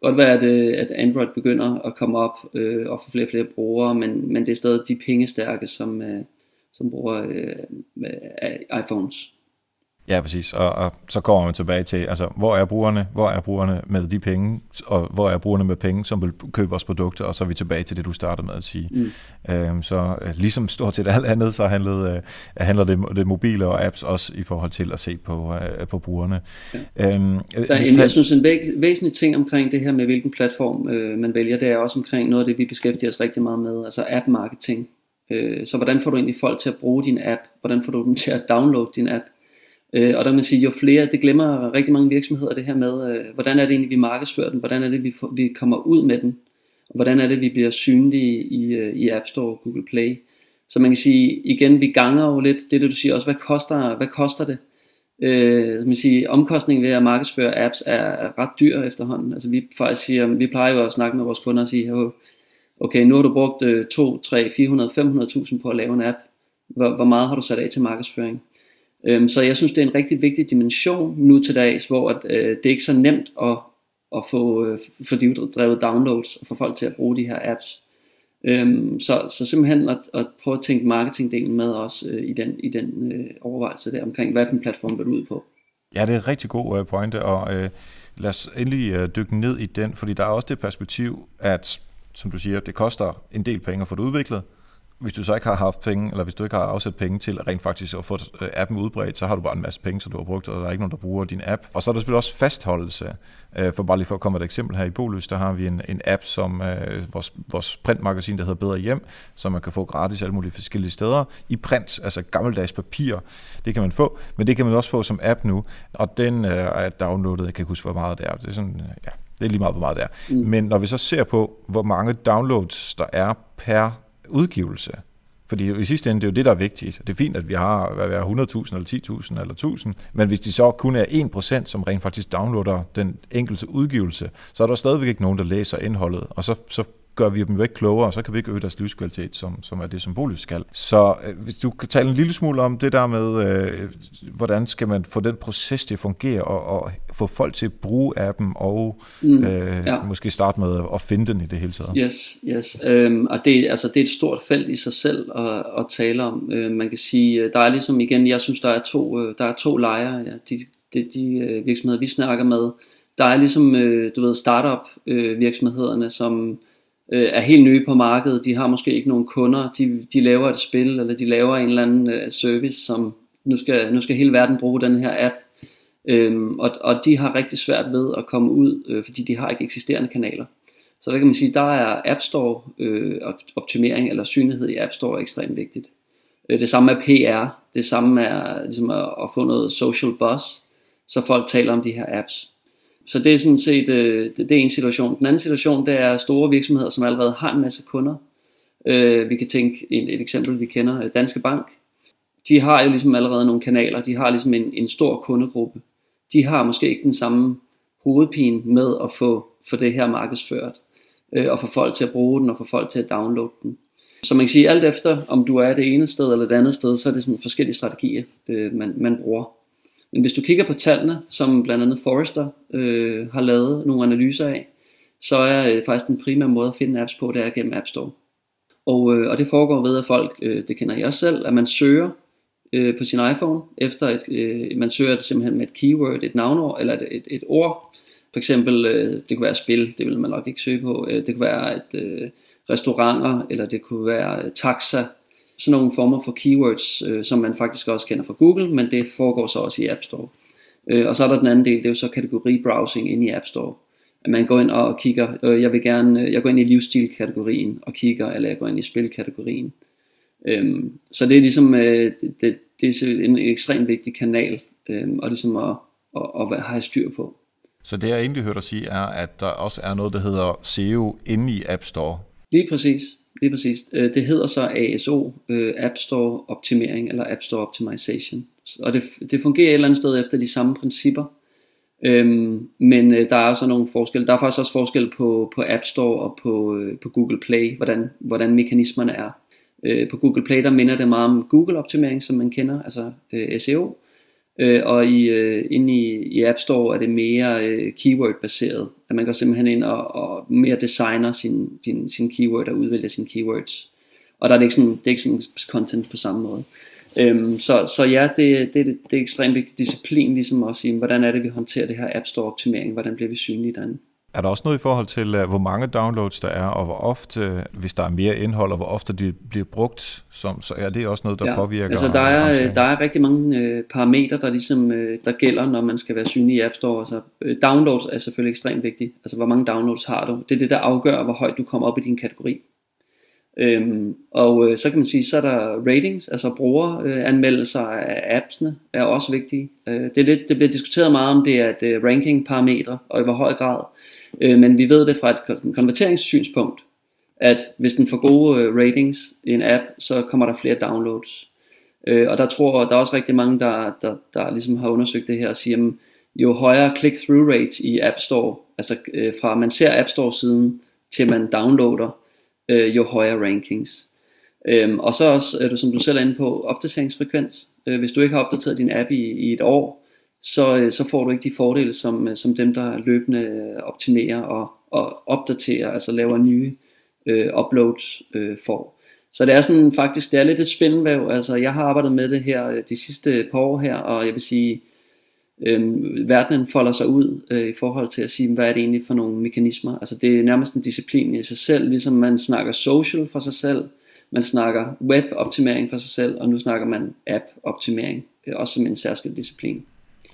Godt være, at, øh, at Android begynder at komme op øh, og få flere og flere brugere, men, men det er stadig de pengestærke, som, øh, som bruger øh, øh iPhones. Ja, præcis. Og, og så kommer man tilbage til, altså, hvor er brugerne? Hvor er brugerne med de penge? Og hvor er brugerne med penge, som vil købe vores produkter? Og så er vi tilbage til det, du startede med at sige. Mm. Øhm, så øh, ligesom stort set alt andet, så handler, øh, handler det, det mobile og apps også i forhold til at se på, øh, på brugerne. Ja. Øhm, Der er en, jeg synes, en væg, væsentlig ting omkring det her med, hvilken platform øh, man vælger, det er også omkring noget af det, vi beskæftiger os rigtig meget med, altså app-marketing. Øh, så hvordan får du egentlig folk til at bruge din app? Hvordan får du dem til at downloade din app? Øh, og der kan man sige, jo flere, det glemmer rigtig mange virksomheder det her med, øh, hvordan er det egentlig, vi markedsfører den, hvordan er det, vi, får, vi kommer ud med den, og hvordan er det, vi bliver synlige i, øh, i App Store og Google Play. Så man kan sige, igen, vi ganger jo lidt, det er det du siger også, hvad koster, hvad koster det? Øh, man siger, omkostningen ved at markedsføre apps er ret dyr efterhånden. Altså vi faktisk siger, vi plejer jo at snakke med vores kunder og sige, okay, nu har du brugt 2, 3, 400, 500.000 på at lave en app. Hvor, hvor meget har du sat af til markedsføring? Øhm, så jeg synes, det er en rigtig vigtig dimension nu til dags, hvor at, øh, det er ikke så nemt at, at få, øh, få drevet downloads og få folk til at bruge de her apps. Øhm, så, så simpelthen at, at prøve at tænke marketingdelen med også øh, i den, i den øh, overvejelse der omkring, hvad for en platform vil du ud på. Ja, det er en rigtig god øh, pointe, og øh, lad os endelig øh, dykke ned i den, fordi der er også det perspektiv, at som du siger, det koster en del penge at få det udviklet, hvis du så ikke har haft penge, eller hvis du ikke har afsat penge til rent faktisk at få øh, appen udbredt, så har du bare en masse penge, som du har brugt, og der er ikke nogen, der bruger din app. Og så er der selvfølgelig også fastholdelse. Øh, for bare lige for at komme et eksempel her i Boløs, der har vi en, en app, som øh, vores, vores printmagasin, der hedder Bedre Hjem, som man kan få gratis alle mulige forskellige steder. I print, altså gammeldags papir, det kan man få, men det kan man også få som app nu, og den er downloadet, jeg kan ikke huske, hvor meget det er. Det er sådan, ja, det er lige meget, hvor meget det er. Mm. Men når vi så ser på, hvor mange downloads der er per udgivelse. Fordi i sidste ende, det er jo det, der er vigtigt. Det er fint, at vi har hvad 100.000 eller 10.000 eller 1.000, men hvis de så kun er 1%, som rent faktisk downloader den enkelte udgivelse, så er der stadigvæk ikke nogen, der læser indholdet, og så, så gør vi dem jo ikke klogere, og så kan vi ikke øge deres livskvalitet, som, som er det, som bolig skal. Så øh, hvis du kan tale en lille smule om det der med, øh, hvordan skal man få den proces til at fungere, og, og få folk til at bruge appen, og mm, øh, ja. måske starte med at finde den i det hele taget. Yes, yes. Øhm, og det, altså, det er et stort felt i sig selv at, at tale om. Øh, man kan sige, øh, der er ligesom igen, jeg synes, der er to, øh, der er to lejre. Ja. De, de, de øh, virksomheder, vi snakker med, der er ligesom, øh, du ved, startup øh, virksomhederne, som øh, er helt nye på markedet, de har måske ikke nogen kunder, de, de laver et spil, eller de laver en eller anden øh, service, som nu skal, nu skal hele verden bruge den her app, øhm, og, og de har rigtig svært ved at komme ud, øh, fordi de har ikke eksisterende kanaler. Så der kan man sige, der er App Store øh, optimering eller synlighed i App Store ekstremt vigtigt. Øh, det samme er PR, det samme er ligesom at, at få noget social buzz, så folk taler om de her apps. Så det er sådan set øh, det, det er en situation. Den anden situation, det er store virksomheder, som allerede har en masse kunder. Øh, vi kan tænke et, et eksempel, vi kender, øh, Danske Bank. De har jo ligesom allerede nogle kanaler, de har ligesom en, en stor kundegruppe. De har måske ikke den samme hovedpine med at få, få det her markedsført, øh, og få folk til at bruge den, og få folk til at downloade den. Så man kan sige, alt efter om du er det ene sted eller det andet sted, så er det sådan forskellige strategier, øh, man, man bruger. Men hvis du kigger på tallene, som blandt andet Forrester øh, har lavet nogle analyser af, så er øh, faktisk den primære måde at finde apps på, det er gennem App Store. Og, øh, og det foregår ved, at folk, øh, det kender jeg også selv, at man søger øh, på sin iPhone efter et, øh, man søger det simpelthen med et keyword, et navnord eller et, et, et ord. For eksempel, øh, det kunne være spil, det vil man nok ikke søge på. Øh, det kunne være et øh, restauranter, eller det kunne være øh, taxa, sådan nogle former for keywords, øh, som man faktisk også kender fra Google, men det foregår så også i App Store. Øh, og så er der den anden del, det er jo så kategori browsing inde i App Store. At man går ind og kigger, øh, jeg vil gerne, øh, jeg går ind i livsstil-kategorien og kigger, eller jeg går ind i spil-kategorien. Øh, så det er ligesom, øh, det, det er en, en ekstremt vigtig kanal, øh, og ligesom at, at, at have styr på. Så det jeg egentlig hørte dig sige er, at der også er noget, der hedder SEO inde i App Store. Lige præcis. Lige præcis. Øh, det hedder så ASO, øh, App Store Optimering eller App Store Optimization. Og det, det fungerer et eller andet sted efter de samme principper. Øhm, men øh, der er også nogle forskel. Der er faktisk også forskel på, på App Store og på, øh, på Google Play, hvordan, hvordan mekanismerne er. Øh, på Google Play der minder det meget om Google optimering, som man kender, altså øh, SEO. Øh, og i, øh, inde i, i App Store er det mere øh, keyword baseret. At man går simpelthen ind og, og mere designer sin, din, sin keyword og udvælger sine keywords. Og der er det ikke sådan, det er ikke sådan content på samme måde. Øhm, så, så ja, det, det, det, det er ekstremt vigtig disciplin, ligesom at sige, hvordan er det, vi håndterer det her App Store optimering, hvordan bliver vi synlige derinde. Er der også noget i forhold til, øh, hvor mange downloads der er, og hvor ofte, hvis der er mere indhold, og hvor ofte de bliver brugt, som, så er det også noget, der ja, påvirker? altså der er, der er rigtig mange øh, parametre, der, ligesom, øh, der gælder, når man skal være synlig i App Store. Altså, øh, downloads er selvfølgelig ekstremt vigtigt. Altså hvor mange downloads har du? Det er det, der afgør, hvor højt du kommer op i din kategori. Øhm, og øh, så kan man sige, så er der ratings, altså brugeranmeldelser af appsene er også vigtige. Øh, det, er lidt, det bliver diskuteret meget om det er et uh, ranking parametre, og i hvor høj grad. Øh, men vi ved det fra et konverteringssynspunkt, at hvis den får gode øh, ratings i en app, så kommer der flere downloads. Øh, og der tror der er også rigtig mange, der, der, der ligesom har undersøgt det her og siger, at jo højere click-through rate i App Store, altså øh, fra man ser App Store siden til man downloader, øh, jo højere rankings. Øhm, og så også, er som du selv er inde på, opdateringsfrekvens. Øh, hvis du ikke har opdateret din app i, i et år, så, øh, så får du ikke de fordele, som, øh, som dem, der løbende øh, optimerer og, og opdaterer, altså laver nye øh, uploads, øh, får. Så det er sådan faktisk, det er lidt et spændvæv. Altså jeg har arbejdet med det her de sidste par år her, og jeg vil sige, øh, verdenen folder sig ud øh, i forhold til at sige, hvad er det egentlig for nogle mekanismer. Altså det er nærmest en disciplin i sig selv, ligesom man snakker social for sig selv, man snakker web-optimering for sig selv, og nu snakker man app-optimering, også som en særskilt disciplin.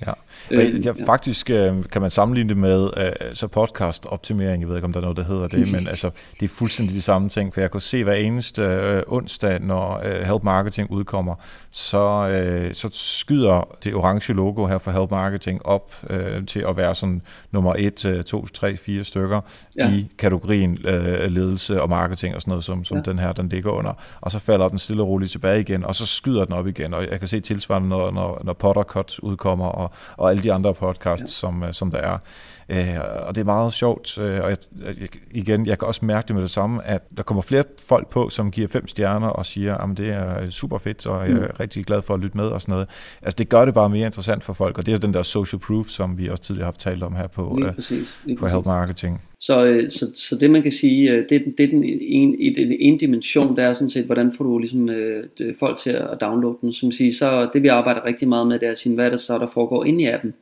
Ja. Øh, ja, faktisk øh, kan man sammenligne det med øh, så podcast optimering, jeg ved ikke om der er noget der hedder det, men altså det er fuldstændig de samme ting, for jeg kan se hver eneste øh, onsdag, når øh, Help Marketing udkommer, så, øh, så skyder det orange logo her for Help Marketing op øh, til at være sådan nummer 1, 2, 3, 4 stykker ja. i kategorien øh, ledelse og marketing og sådan noget, som, som ja. den her den ligger under, og så falder den stille og roligt tilbage igen, og så skyder den op igen, og jeg kan se tilsvarende, når, når, når Pottercut udkommer, og, og alle de andre podcasts, ja. som, øh, som der er. Øh, og det er meget sjovt, øh, og jeg, igen, jeg kan også mærke det med det samme, at der kommer flere folk på, som giver fem stjerner og siger, at det er super fedt, og jeg er mm. rigtig glad for at lytte med og sådan noget. Altså det gør det bare mere interessant for folk, og det er den der social proof, som vi også tidligere har talt om her på, lige præcis, lige på Help Marketing. Så, så, så det man kan sige, det, det er den en, en, en dimension, der er sådan set, hvordan får du ligesom, folk til at downloade den. Som siger, så det vi arbejder rigtig meget med, det er at sige, hvad er det så, der foregår inde i appen.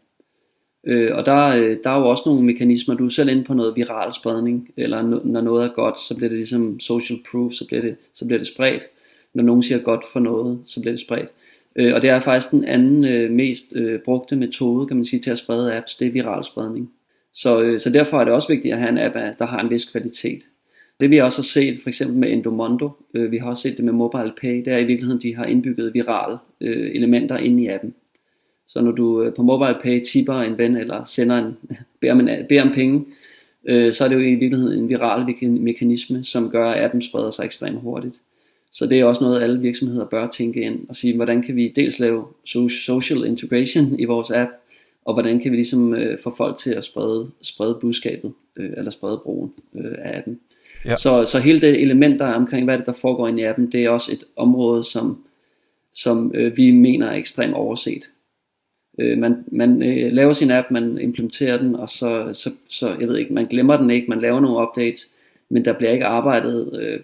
Øh, og der, øh, der er jo også nogle mekanismer, du er selv inde på noget viral spredning, eller når noget er godt, så bliver det ligesom social proof, så bliver det, så bliver det spredt. Når nogen siger godt for noget, så bliver det spredt. Øh, og det er faktisk den anden øh, mest øh, brugte metode, kan man sige, til at sprede apps, det er viral spredning. Så, øh, så derfor er det også vigtigt at have en app, der har en vis kvalitet. Det vi også har set, for eksempel med Endomondo, øh, vi har også set det med MobilePay, det er i virkeligheden, de har indbygget virale øh, elementer ind i appen. Så når du øh, på MobilePay tipper en ven, eller sender en, beder, om, beder om penge, øh, så er det jo i virkeligheden en viral mekanisme, som gør, at appen spreder sig ekstremt hurtigt. Så det er også noget, alle virksomheder bør tænke ind og sige, hvordan kan vi dels lave social integration i vores app, og hvordan kan vi ligesom øh, få folk til at sprede, sprede budskabet, øh, eller sprede brugen øh, af appen. Ja. Så, så hele det element, der er omkring, hvad det der foregår inde i appen, det er også et område, som, som øh, vi mener er ekstremt overset. Øh, man man øh, laver sin app, man implementerer den, og så, så, så, jeg ved ikke, man glemmer den ikke, man laver nogle updates, men der bliver ikke arbejdet. Øh,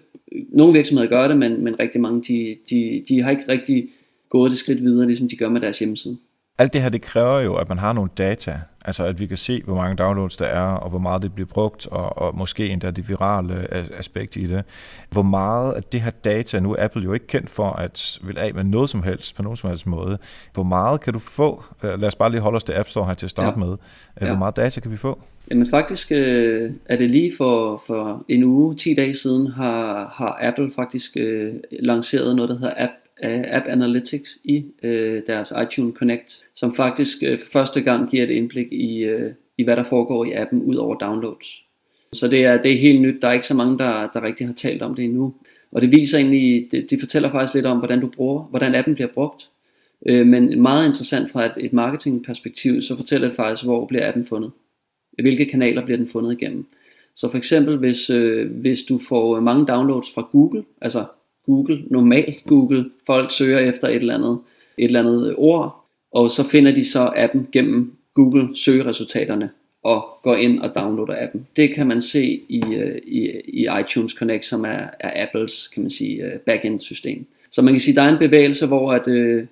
nogle virksomheder gør det, men, men rigtig mange, de, de, de har ikke rigtig gået det skridt videre, ligesom de gør med deres hjemmeside. Alt det her, det kræver jo, at man har nogle data, altså at vi kan se, hvor mange downloads der er, og hvor meget det bliver brugt, og, og måske endda det virale aspekt i det. Hvor meget af det her data, nu er Apple jo ikke kendt for at vil af med noget som helst, på nogen som helst måde. Hvor meget kan du få? Øh, lad os bare lige holde os til App Store her til at starte ja. med. Øh, hvor ja. meget data kan vi få? Jamen faktisk øh, er det lige for, for en uge, 10 dage siden, har, har Apple faktisk øh, lanceret noget, der hedder App Øh, App Analytics i øh, deres iTunes Connect, som faktisk øh, for første gang giver et indblik i, øh, i hvad der foregår i appen ud over downloads. Så det er, det er helt nyt, der er ikke så mange, der, der rigtig har talt om det endnu. Og det viser egentlig, det, det fortæller faktisk lidt om, hvordan du bruger, hvordan appen bliver brugt. Øh, men meget interessant fra et, et marketingperspektiv, så fortæller det faktisk, hvor bliver appen fundet. Hvilke kanaler bliver den fundet igennem. Så for eksempel, hvis, øh, hvis du får mange downloads fra Google, altså Google, normal Google, folk søger efter et eller andet, et eller andet ord, og så finder de så appen gennem Google søgeresultaterne og går ind og downloader appen. Det kan man se i, øh, i, i iTunes Connect, som er, er Apples kan man sige, øh, backend system. Så man kan sige, der er en bevægelse, hvor at, øh,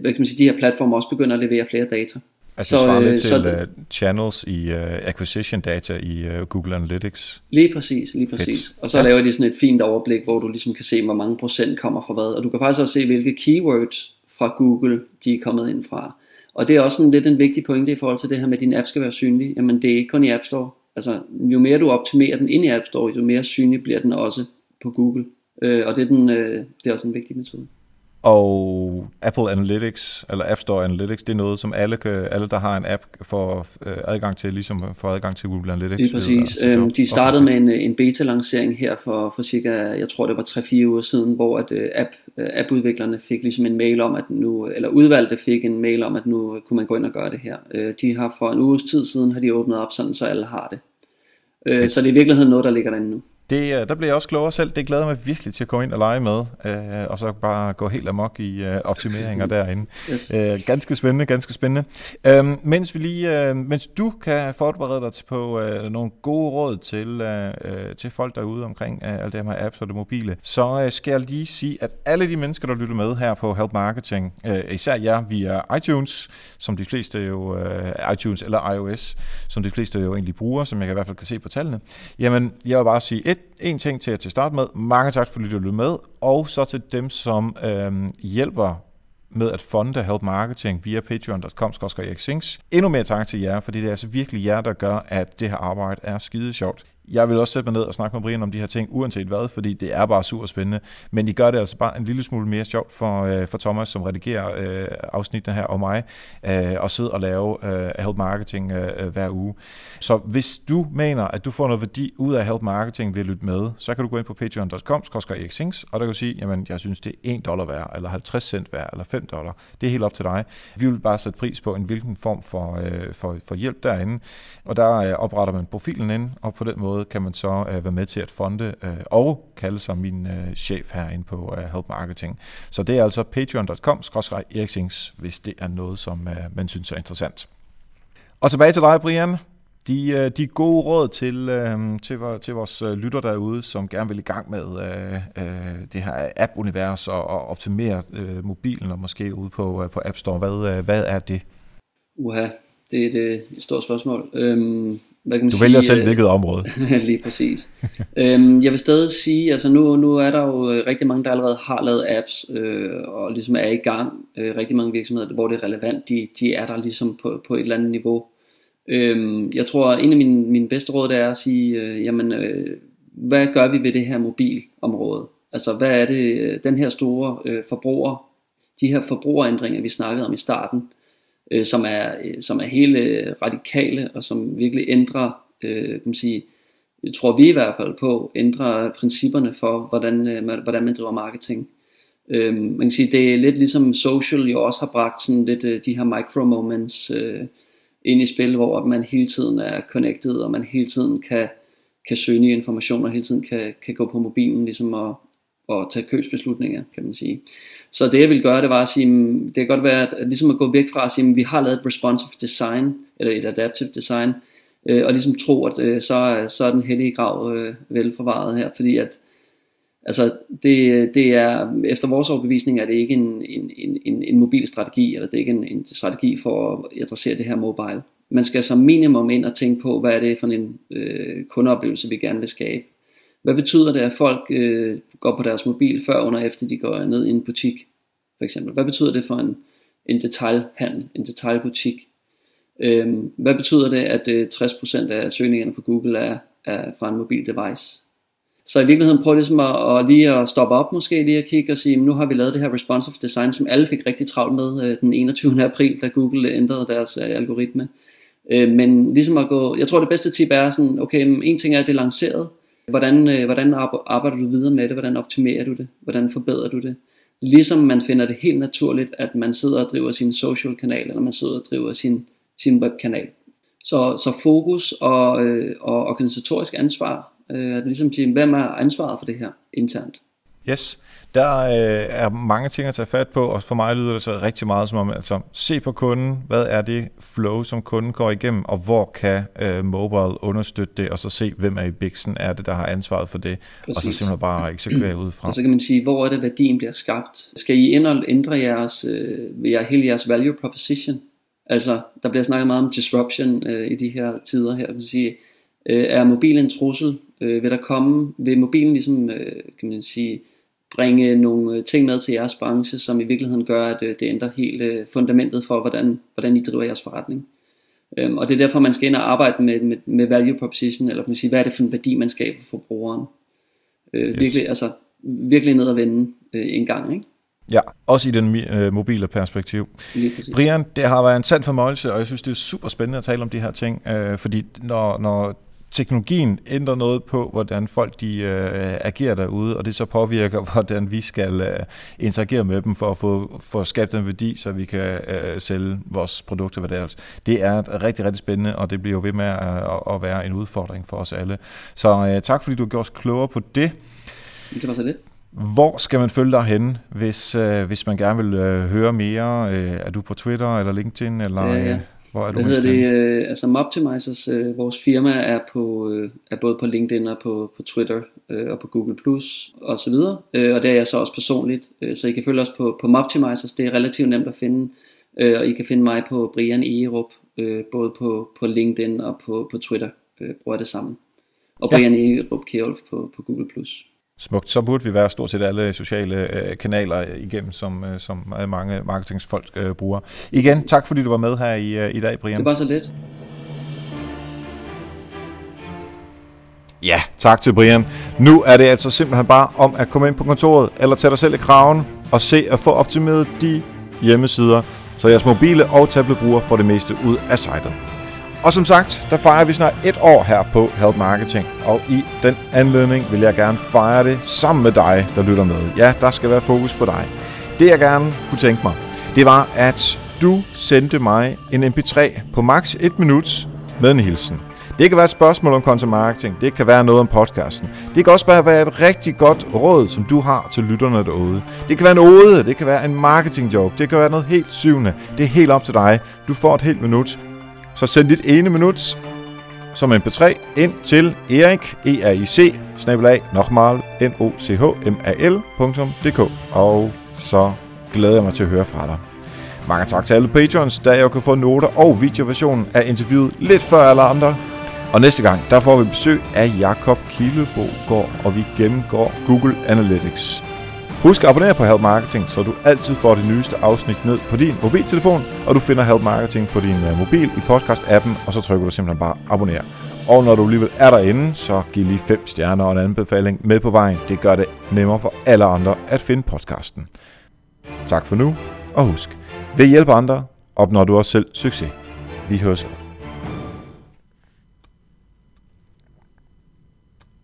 hvad kan man sige, de her platforme også begynder at levere flere data. Altså så, svarer lidt til så, uh, channels i uh, acquisition data i uh, Google Analytics. Lige præcis, lige præcis. Fedt. Og så ja. laver de sådan et fint overblik, hvor du ligesom kan se, hvor mange procent kommer fra hvad. Og du kan faktisk også se, hvilke keywords fra Google, de er kommet ind fra. Og det er også sådan lidt en vigtig pointe i forhold til det her med, at din app skal være synlig. Jamen det er ikke kun i App Store. Altså jo mere du optimerer den ind i App Store, jo mere synlig bliver den også på Google. Øh, og det er, den, øh, det er også en vigtig metode. Og Apple Analytics, eller App Store Analytics, det er noget, som alle, kan, alle der har en app, får øh, adgang til, ligesom får adgang til Google Analytics. Det er præcis. Øhm, de startede med en, en beta-lancering her for, for cirka, jeg tror det var 3-4 uger siden, hvor at, uh, app, uh, appudviklerne fik ligesom en mail om, at nu, eller udvalgte fik en mail om, at nu kunne man gå ind og gøre det her. De har for en uges tid siden, har de åbnet op sådan, så alle har det. Uh, så det er i virkeligheden noget, der ligger derinde nu. Det, øh, der bliver jeg også klogere selv. Det glæder mig virkelig til at komme ind og lege med, øh, og så bare gå helt amok i øh, optimeringer derinde. Yes. Øh, ganske spændende, ganske spændende. Øh, mens, vi lige, øh, mens du kan forberede dig til på øh, nogle gode råd til, øh, til folk derude omkring øh, alle det her med apps og det mobile, så øh, skal jeg lige sige, at alle de mennesker, der lytter med her på Help Marketing, øh, især jer via iTunes, som de fleste jo, øh, iTunes eller iOS, som de fleste jo egentlig bruger, som jeg i hvert fald kan se på tallene, jamen jeg vil bare sige et, en ting til at til med. Mange tak fordi du lyttede med. Og så til dem, som øh, hjælper med at fonde Help Marketing via patreon.com Endnu mere tak til jer, fordi det er altså virkelig jer, der gør, at det her arbejde er skide sjovt jeg vil også sætte mig ned og snakke med Brian om de her ting, uanset hvad, fordi det er bare super spændende. Men I gør det altså bare en lille smule mere sjovt for, øh, for Thomas, som redigerer øh, afsnittene her, og mig, øh, og sidde og lave øh, Help Marketing øh, øh, hver uge. Så hvis du mener, at du får noget værdi ud af Help Marketing ved at lytte med, så kan du gå ind på patreon.com, og der kan du sige, jamen jeg synes, det er 1 dollar værd, eller 50 cent værd, eller 5 dollar. Det er helt op til dig. Vi vil bare sætte pris på en hvilken form for, øh, for, for hjælp derinde, og der øh, opretter man profilen ind, og på den måde måde kan man så øh, være med til at fonde øh, og kalde sig min øh, chef herinde på øh, Help Marketing. Så det er altså patreon.com eriksings, hvis det er noget, som øh, man synes er interessant. Og tilbage til dig, Brian. De, øh, de gode råd til, øh, til, til vores øh, lytter derude, som gerne vil i gang med øh, øh, det her app-univers og, og optimere øh, mobilen og måske ude på, øh, på App Store. Hvad, øh, hvad er det? Uha, det er et, øh, et stort spørgsmål. Øhm, hvad kan man du sige, vælger selv øh, hvilket område. lige præcis. øhm, jeg vil stadig sige, altså nu, nu er der jo øh, rigtig mange, der allerede har lavet apps, øh, og ligesom er i gang. Øh, rigtig mange virksomheder, hvor det er relevant, de, de er der ligesom på, på et eller andet niveau. Øhm, jeg tror, en af mine, mine bedste råd, det er at sige, øh, jamen, øh, hvad gør vi ved det her mobilområde? Altså, hvad er det, den her store øh, forbruger, de her forbrugerændringer, vi snakkede om i starten, øh, som, er, øh, som er hele øh, radikale og som virkelig ændrer, øh, kan man sige, tror vi i hvert fald på, ændrer principperne for, hvordan, øh, man, hvordan man driver marketing. Øh, man kan sige, det er lidt ligesom social jo også har bragt sådan lidt øh, de her micro moments øh, ind i spil, hvor man hele tiden er connected, og man hele tiden kan, kan søge nye informationer, hele tiden kan, kan gå på mobilen ligesom og, og tage købsbeslutninger, kan man sige. Så det jeg ville gøre, det var at sige, mm, det kan godt være, at, at ligesom at gå væk fra at sige, at vi har lavet et responsive design, eller et adaptive design, øh, og ligesom tro, at øh, så, så er den hellige grav øh, velforvaret her, fordi at altså det, det er, efter vores overbevisning er det ikke en, en, en, en mobil strategi, eller det er ikke en, en strategi for at adressere det her mobile. Man skal som minimum ind og tænke på, hvad er det for en øh, kundeoplevelse, vi gerne vil skabe. Hvad betyder det, at folk øh, går på deres mobil før, under efter de går ned i en butik, for eksempel? Hvad betyder det for en, en detailhandel, en detailbutik? Øhm, hvad betyder det, at øh, 60% af søgningerne på Google er, er fra en mobil device? Så i virkeligheden prøv ligesom at, at lige at stoppe op måske, lige at kigge og sige, nu har vi lavet det her responsive design, som alle fik rigtig travlt med øh, den 21. april, da Google øh, ændrede deres øh, algoritme. Øh, men ligesom at gå, jeg tror det bedste tip er sådan, okay, en ting er, at det er lanceret, Hvordan, øh, hvordan arbejder du videre med det? Hvordan optimerer du det? Hvordan forbedrer du det? Ligesom man finder det helt naturligt, at man sidder og driver sin social kanal, eller man sidder og driver sin, sin webkanal. Så, så fokus og, øh, og organisatorisk ansvar, øh, ligesom at ligesom sige, hvem er ansvaret for det her internt? Yes. Der øh, er mange ting at tage fat på, og for mig lyder det så rigtig meget som om, altså se på kunden, hvad er det flow, som kunden går igennem, og hvor kan øh, mobile understøtte det, og så se, hvem er i biksen, er det, der har ansvaret for det, Præcis. og så simpelthen bare eksekvere ud fra. Og så kan man sige, hvor er det, værdien bliver skabt? Skal I ind og ændre jeres, øh, hele jeres value proposition? Altså, der bliver snakket meget om disruption øh, i de her tider her, man sige, øh, er mobilen en trussel? Øh, vil der komme, vil mobilen ligesom, øh, kan man sige, bringe nogle øh, ting med til jeres branche, som i virkeligheden gør, at øh, det ændrer helt øh, fundamentet for, hvordan, hvordan I driver jeres forretning. Øhm, og det er derfor, man skal ind og arbejde med, med, med value proposition, eller man sige, hvad er det for en værdi, man skaber for brugeren. Øh, yes. virkelig, altså, virkelig ned og vende øh, en gang, ikke? Ja, også i den øh, mobile perspektiv. Brian, det har været en sand fornøjelse, og jeg synes, det er super spændende at tale om de her ting, øh, fordi når, når teknologien ændrer noget på, hvordan folk de øh, agerer derude, og det så påvirker, hvordan vi skal øh, interagere med dem for at få, for at skabe den værdi, så vi kan øh, sælge vores produkter. Hvad det, er. det er rigtig, rigtig spændende, og det bliver jo ved med at, at være en udfordring for os alle. Så øh, tak, fordi du gjorde os klogere på det. Det var så lidt. Hvor skal man følge dig hen, hvis, øh, hvis man gerne vil øh, høre mere? Øh, er du på Twitter eller LinkedIn? Eller, ja, ja. Hvor er du Hvad hedder det? Øh, altså Moptimizers, øh, vores firma er, på, øh, er både på LinkedIn og på, på Twitter øh, og på Google Plus og så videre. Øh, og det er jeg så også personligt. Øh, så I kan følge os på, på Moptimizers. Det er relativt nemt at finde. Øh, og I kan finde mig på Brian Egerup, øh, både på, på LinkedIn og på, på Twitter. Øh, bruger det samme. Og Brian ja. Egerup Kjærulf på, på Google Plus. Smukt. Så burde vi være stort set alle sociale øh, kanaler igennem, som, øh, som mange marketingsfolk øh, bruger. Igen, tak fordi du var med her i, øh, i dag, Brian. Det var så lidt. Ja, tak til Brian. Nu er det altså simpelthen bare om at komme ind på kontoret, eller tage dig selv i kraven, og se at få optimeret de hjemmesider, så jeres mobile og tabletbrugere får det meste ud af sitet. Og som sagt, der fejrer vi snart et år her på Help Marketing, og i den anledning vil jeg gerne fejre det sammen med dig, der lytter med. Ja, der skal være fokus på dig. Det jeg gerne kunne tænke mig, det var, at du sendte mig en mp3 på maks 1 minut med en hilsen. Det kan være et spørgsmål om content marketing, det kan være noget om podcasten. Det kan også bare være et rigtig godt råd, som du har til lytterne derude. Det kan være en ode, det kan være en marketing joke, det kan være noget helt syvende. Det er helt op til dig. Du får et helt minut så send dit ene minut som mp3 ind til erik, e r i c snabelag, nochmal, n o c h m a l.dk. Og så glæder jeg mig til at høre fra dig. Mange tak til alle patrons, der jeg kan få noter og videoversionen af interviewet lidt før alle andre. Og næste gang, der får vi besøg af Jakob Kilebogård, og vi gennemgår Google Analytics. Husk at abonnere på Help Marketing, så du altid får det nyeste afsnit ned på din mobiltelefon, og du finder Help Marketing på din øh, mobil i podcast-appen, og så trykker du simpelthen bare abonner. Og når du alligevel er derinde, så giv lige 5 stjerner og en anbefaling med på vejen. Det gør det nemmere for alle andre at finde podcasten. Tak for nu, og husk, ved hjælpe andre opnår du også selv succes. Vi høres ved.